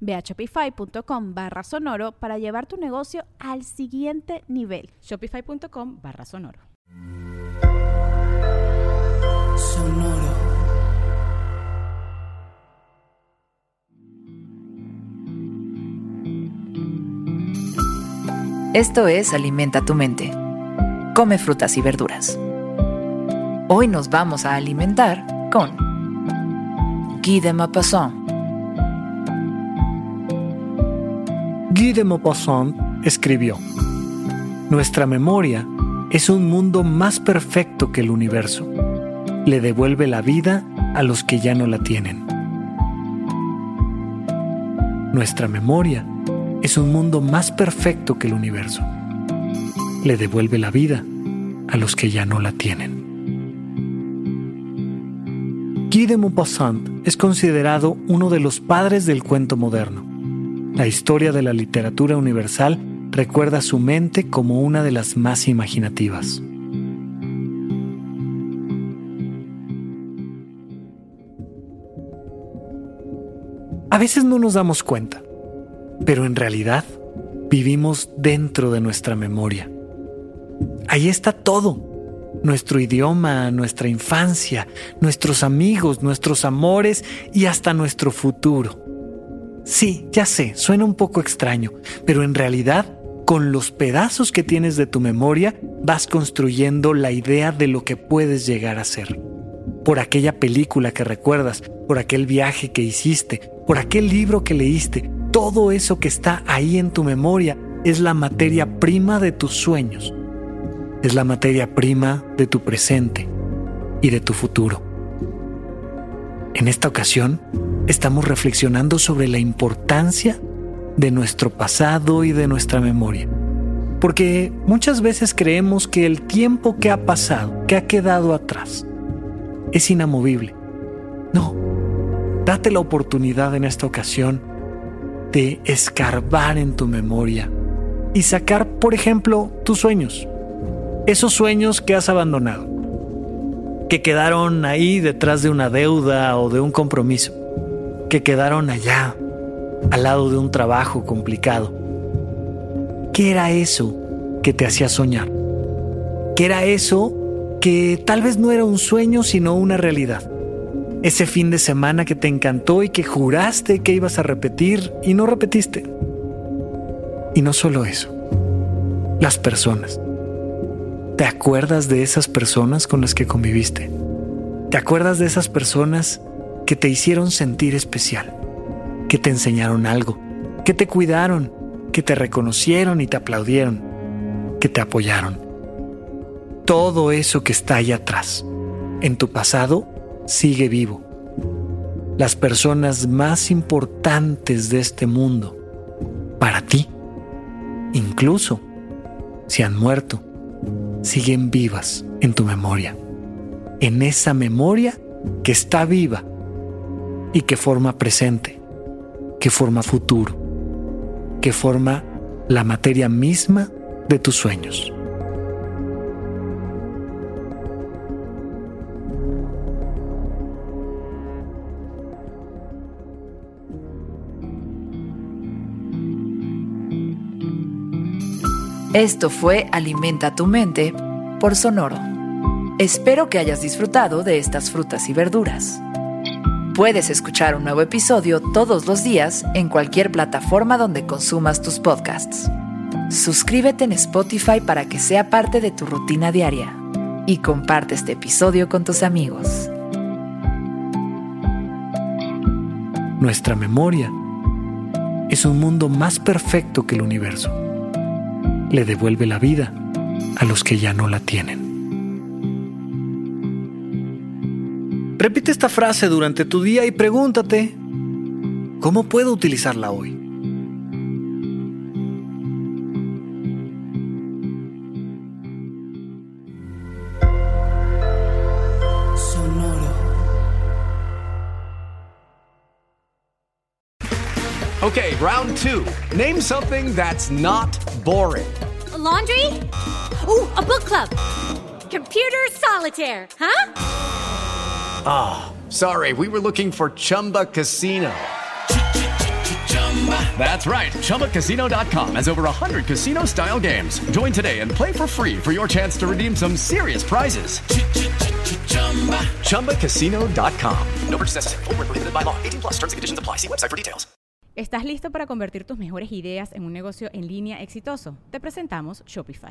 Ve a shopify.com barra sonoro para llevar tu negocio al siguiente nivel. Shopify.com barra sonoro. Sonoro. Esto es Alimenta tu mente. Come frutas y verduras. Hoy nos vamos a alimentar con Guy de Maupassant Guy de Maupassant escribió, Nuestra memoria es un mundo más perfecto que el universo. Le devuelve la vida a los que ya no la tienen. Nuestra memoria es un mundo más perfecto que el universo. Le devuelve la vida a los que ya no la tienen. Guy de Maupassant es considerado uno de los padres del cuento moderno la historia de la literatura universal recuerda su mente como una de las más imaginativas. A veces no nos damos cuenta, pero en realidad vivimos dentro de nuestra memoria. Ahí está todo. Nuestro idioma, nuestra infancia, nuestros amigos, nuestros amores y hasta nuestro futuro. Sí, ya sé, suena un poco extraño, pero en realidad, con los pedazos que tienes de tu memoria, vas construyendo la idea de lo que puedes llegar a ser. Por aquella película que recuerdas, por aquel viaje que hiciste, por aquel libro que leíste, todo eso que está ahí en tu memoria es la materia prima de tus sueños. Es la materia prima de tu presente y de tu futuro. En esta ocasión, estamos reflexionando sobre la importancia de nuestro pasado y de nuestra memoria. Porque muchas veces creemos que el tiempo que ha pasado, que ha quedado atrás, es inamovible. No, date la oportunidad en esta ocasión de escarbar en tu memoria y sacar, por ejemplo, tus sueños. Esos sueños que has abandonado, que quedaron ahí detrás de una deuda o de un compromiso que quedaron allá, al lado de un trabajo complicado. ¿Qué era eso que te hacía soñar? ¿Qué era eso que tal vez no era un sueño, sino una realidad? Ese fin de semana que te encantó y que juraste que ibas a repetir y no repetiste. Y no solo eso, las personas. ¿Te acuerdas de esas personas con las que conviviste? ¿Te acuerdas de esas personas que te hicieron sentir especial, que te enseñaron algo, que te cuidaron, que te reconocieron y te aplaudieron, que te apoyaron. Todo eso que está ahí atrás, en tu pasado, sigue vivo. Las personas más importantes de este mundo, para ti, incluso si han muerto, siguen vivas en tu memoria. En esa memoria que está viva y que forma presente, que forma futuro, que forma la materia misma de tus sueños. Esto fue Alimenta tu mente por Sonoro. Espero que hayas disfrutado de estas frutas y verduras. Puedes escuchar un nuevo episodio todos los días en cualquier plataforma donde consumas tus podcasts. Suscríbete en Spotify para que sea parte de tu rutina diaria y comparte este episodio con tus amigos. Nuestra memoria es un mundo más perfecto que el universo. Le devuelve la vida a los que ya no la tienen. Repite esta frase durante tu día y pregúntate, ¿cómo puedo utilizarla hoy? Sonoro. Okay, round two. Name something that's not boring. A laundry? Ooh, a book club. Computer solitaire, huh? Ah, sorry, we were looking for Chumba Casino. That's right. ChumbaCasino.com has over 100 casino style games. Join today and play for free for your chance to redeem some serious prizes. ChumbaCasino.com. No purchase necessary. Where prohibited by law. 18 plus terms and conditions apply. See website for details. ¿Estás listo para convertir tus mejores ideas en un negocio en línea exitoso? Te presentamos Shopify.